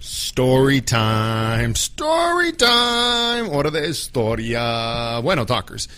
Story time, story time, hora de historia. Bueno, talkers,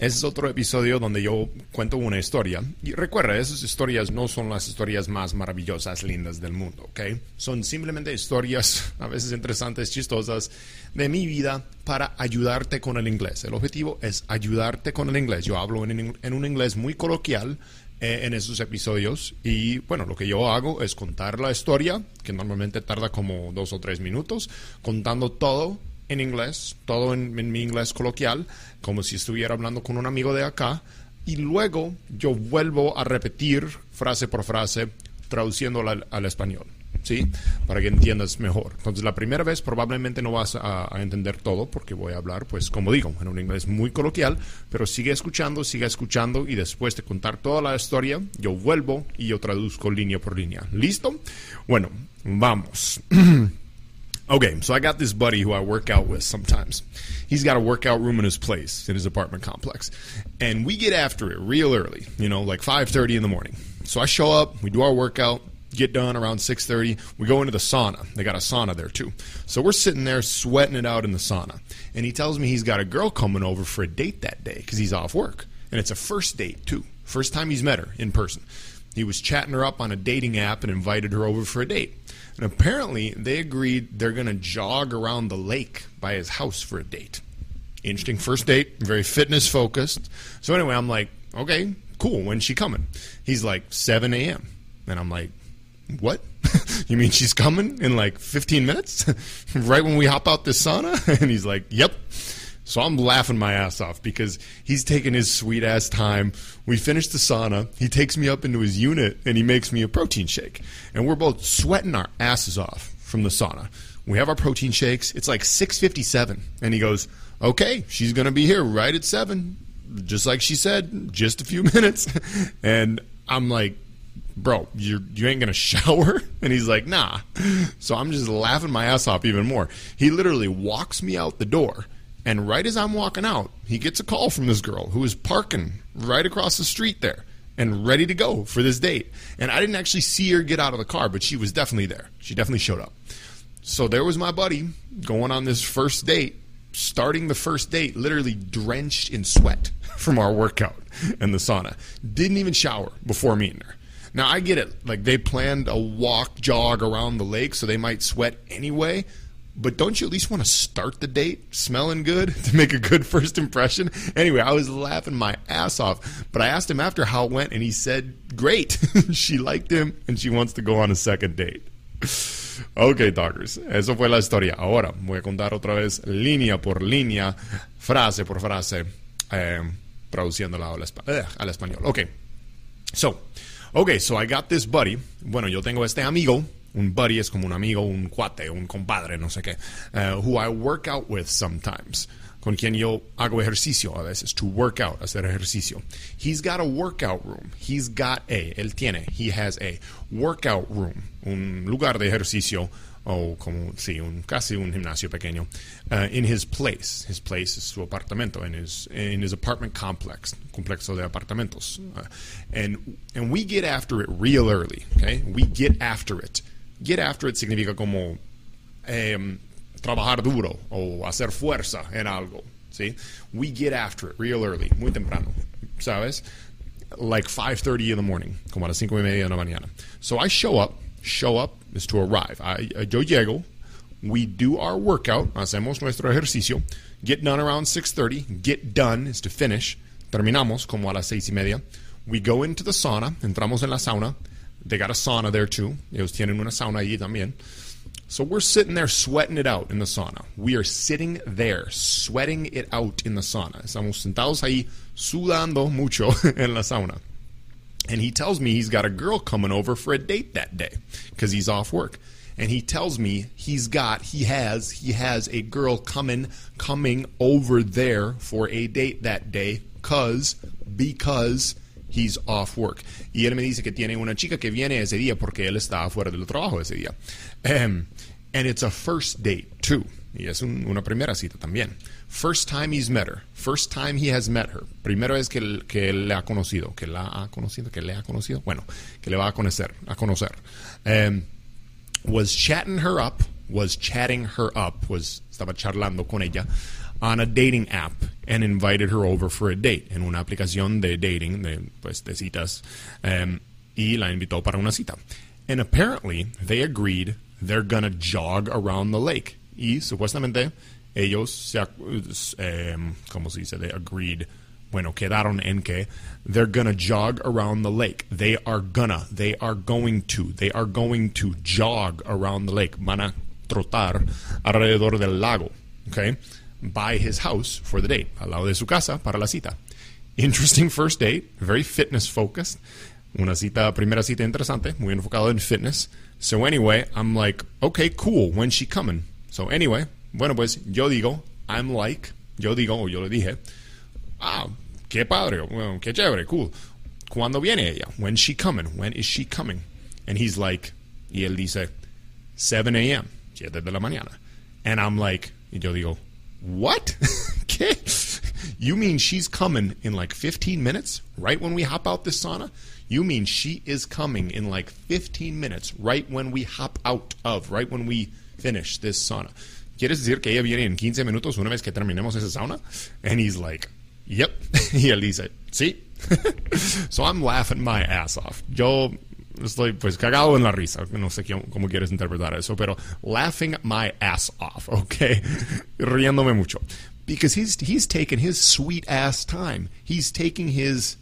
ese es otro episodio donde yo cuento una historia. Y recuerda, esas historias no son las historias más maravillosas, lindas del mundo, ¿ok? Son simplemente historias, a veces interesantes, chistosas, de mi vida para ayudarte con el inglés. El objetivo es ayudarte con el inglés. Yo hablo en, en un inglés muy coloquial eh, en esos episodios. Y bueno, lo que yo hago es contar la historia, que normalmente tarda como dos o tres minutos, contando todo en inglés, todo en, mi inglés coloquial, como si estuviera hablando con un amigo de acá. Y luego yo vuelvo a repetir frase por frase, traduciéndola al español. ¿Sí? Para que entiendas mejor. Entonces, la primera vez probablemente no vas a, entender todo porque voy a hablar, pues, como digo, en un inglés muy coloquial, pero sigue escuchando, sigue escuchando y después de contar toda la historia, yo vuelvo y yo traduzco línea por línea. ¿Listo? Bueno, vamos. Okay, so I got this buddy who I work out with sometimes. He's got a workout room in his place, in his apartment complex. And we get after it real early, you know, like 5:30 in the morning. So I show up, we do our workout, get done around 6.30 we go into the sauna. They got a sauna there too. So we're sitting there sweating it out in the sauna. And he tells me he's got a girl coming over for a date that day because he's off work. And it's a first date too. First time he's met her in person. He was chatting her up on a dating app and invited her over for a date. And apparently they agreed they're going to jog around the lake by his house for a date. Interesting first date very fitness focused. So anyway i'm like okay cool. When's she coming? He's like 7 a.m and i'm like what? you mean she's coming in like 15 minutes? right when we hop out the sauna? and he's like, Yep. So I'm laughing my ass off because he's taking his sweet ass time. We finish the sauna. He takes me up into his unit and he makes me a protein shake. And we're both sweating our asses off from the sauna. We have our protein shakes. It's like 6:57 and he goes, "Okay, she's going to be here right at 7." Just like she said, just a few minutes. and I'm like, bro, you you ain't gonna shower? And he's like, nah. So I'm just laughing my ass off even more. He literally walks me out the door, and right as I'm walking out, he gets a call from this girl who is parking right across the street there and ready to go for this date. And I didn't actually see her get out of the car, but she was definitely there. She definitely showed up. So there was my buddy going on this first date, starting the first date, literally drenched in sweat from our workout and the sauna. Didn't even shower before meeting her. Now I get it. Like they planned a walk, jog around the lake, so they might sweat anyway. But don't you at least want to start the date smelling good to make a good first impression? Anyway, I was laughing my ass off. But I asked him after how it went, and he said, Great. she liked him, and she wants to go on a second date. Ok, talkers, eso fue la historia. Ahora voy a contar otra vez línea por línea, frase por frase, eh, traduciéndola al, eh, español. Ok, so, Okay, so I got this buddy. Bueno, yo tengo este amigo. Un buddy es como un amigo, un cuate, un compadre, no sé qué. Uh, who I work out with sometimes. Con quien yo hago ejercicio a veces. To work out, hacer ejercicio. He's got a workout room. He's got a, él tiene, he has a workout room. Un lugar de ejercicio o como, sí, un, casi un gimnasio pequeño, uh, in his place. His place es su apartamento, in his, in his apartment complex, complexo de apartamentos. Uh, and, and we get after it real early, okay? We get after it. Get after it significa como um, trabajar duro o hacer fuerza en algo, ¿sí? We get after it real early, muy temprano, ¿sabes? Like 5.30 in the morning, como a las 5 y media de la mañana. So I show up, show up is to arrive. I, yo llego, we do our workout, hacemos nuestro ejercicio, get done around 6.30, get done is to finish, terminamos como a las seis y media, we go into the sauna, entramos en la sauna, they got a sauna there too, ellos tienen una sauna allí también, so we're sitting there sweating it out in the sauna. We are sitting there sweating it out in the sauna. Estamos sentados ahí sudando mucho en la sauna. And he tells me he's got a girl coming over for a date that day because he's off work. and he tells me he's got, he has, he has a girl coming, coming over there for a date that day, cause, because he's off work. Y él me dice que tiene una chica que viene ese día porque él está fuera del trabajo ese día. Um, and it's a first date too. Y es un, una primera cita también. First time he's met her. First time he has met her. Primero es que, que le ha conocido. Que la ha conocido. Que le ha conocido. Bueno, que le va a conocer. A conocer. Um, was chatting her up. Was chatting her up. Was, estaba charlando con ella on a dating app and invited her over for a date en una aplicación de dating, de, pues, de citas, um, y la invitó para una cita. And apparently they agreed they're gonna jog around the lake. Y supuestamente ellos se, um, ¿cómo se dice? They agreed. Bueno, quedaron en que they're gonna jog around the lake. They are gonna. They are going to. They are going to jog around the lake. Van a trotar alrededor del lago. Okay? By his house for the date. Al lado de su casa para la cita. Interesting first date. Very fitness focused. Una cita, primera cita interesante. Muy enfocado en fitness. So anyway, I'm like, okay, cool. When's she coming? So anyway, bueno pues yo digo, I'm like, yo digo, o yo le dije, ah, qué padre, bueno, qué chévere, cool. ¿Cuándo viene ella? When's she coming? When is she coming? And he's like, y él dice, 7 a.m., 7 de la mañana. And I'm like, y yo digo, what? ¿Qué? You mean she's coming in like 15 minutes, right when we hop out this sauna? You mean she is coming in like 15 minutes, right when we hop out of, right when we finish this sauna? ¿Quieres decir que ella viene en 15 minutos una vez que terminemos esa sauna? And he's like, yep. y él dice, sí. so I'm laughing my ass off. Yo estoy pues cagado en la risa. No sé cómo quieres interpretar eso, pero laughing my ass off, okay? Riéndome mucho. Because he's, he's taking his sweet ass time. He's taking his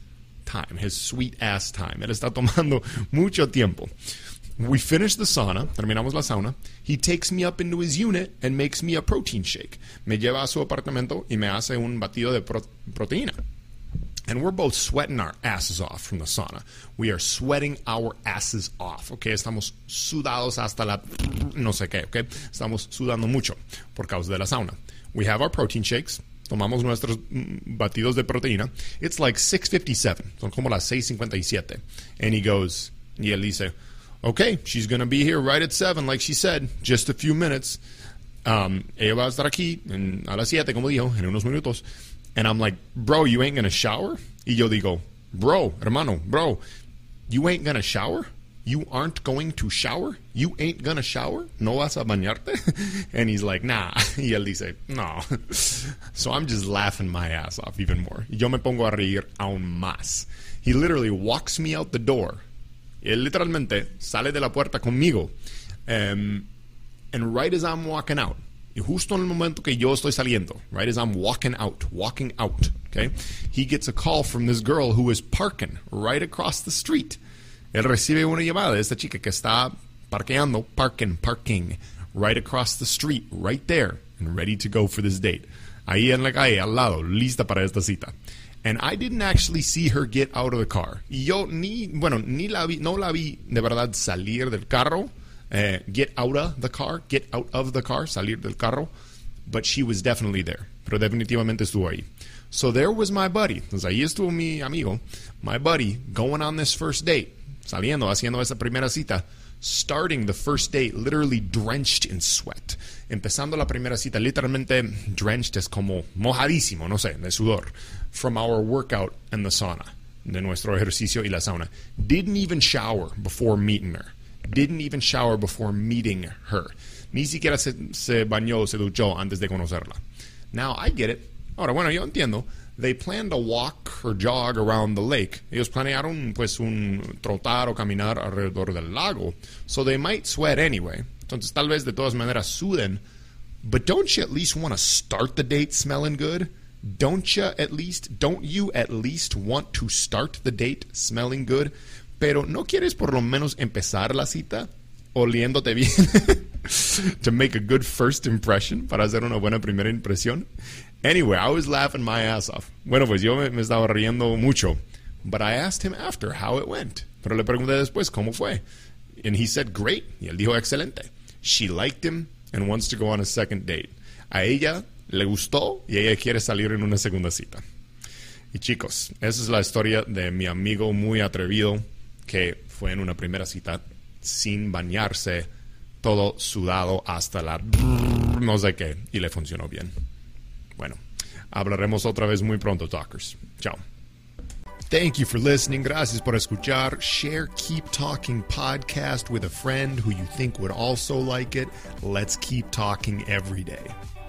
time, his sweet ass time. Él está tomando mucho tiempo. We finish the sauna, terminamos la sauna. He takes me up into his unit and makes me a protein shake. Me lleva a su apartamento y me hace un batido de pro proteína. And we're both sweating our asses off from the sauna. We are sweating our asses off, okay? Estamos sudados hasta la no sé qué, okay? Estamos sudando mucho por causa de la sauna. We have our protein shakes. Tomamos nuestros batidos de proteína. It's like 6.57. Son como las 6.57. And he goes, y él dice, okay, she's going to be here right at 7, like she said, just a few minutes. Um, ella va a estar aquí en, a las 7, como dijo, en unos minutos. And I'm like, bro, you ain't going to shower? Y yo digo, bro, hermano, bro, you ain't going to shower? You aren't going to shower? You ain't gonna shower? ¿No vas a bañarte? And he's like, nah. Y él dice, no. So I'm just laughing my ass off even more. Yo me pongo a reír aún más. He literally walks me out the door. Él literalmente sale de la puerta conmigo. Um, and right as I'm walking out, y justo en el momento que yo estoy saliendo, right as I'm walking out, walking out, okay, he gets a call from this girl who is parking right across the street. Él recibe una llamada de esta chica que está parqueando, parking, parking, right across the street, right there, and ready to go for this date. Ahí en la calle, al lado, lista para esta cita. And I didn't actually see her get out of the car. Yo ni, bueno, ni la vi, no la vi de verdad salir del carro, uh, get out of the car, get out of the car, salir del carro, but she was definitely there. Pero definitivamente estuvo ahí. So there was my buddy. Entonces ahí estuvo mi amigo, my buddy, going on this first date. saliendo, haciendo esa primera cita, starting the first date literally drenched in sweat. Empezando la primera cita, literalmente drenched es como mojadísimo, no sé, de sudor, from our workout and the sauna, de nuestro ejercicio y la sauna. Didn't even shower before meeting her. Didn't even shower before meeting her. Ni siquiera se, se bañó, se duchó antes de conocerla. Now, I get it. Ahora, bueno, yo entiendo. They planned to walk or jog around the lake. Ellos planearon pues un trotar o caminar alrededor del lago. So they might sweat anyway. Entonces tal vez de todas maneras suden. But don't you at least want to start the date smelling good? Don't you at least, don't you at least want to start the date smelling good? Pero no quieres por lo menos empezar la cita oliéndote bien to make a good first impression, para hacer una buena primera impresión. Anyway, I was laughing my ass off. Bueno, pues yo me, me estaba riendo mucho. But I asked him after how it went. Pero le pregunté después cómo fue. And he said, great. Y él dijo, excelente. She liked him and wants to go on a second date. A ella le gustó y ella quiere salir en una segunda cita. Y chicos, esa es la historia de mi amigo muy atrevido que fue en una primera cita sin bañarse, todo sudado hasta la no sé qué, y le funcionó bien. Bueno, hablaremos otra vez muy pronto, talkers. Chao. Thank you for listening. Gracias por escuchar. Share Keep Talking podcast with a friend who you think would also like it. Let's keep talking every day.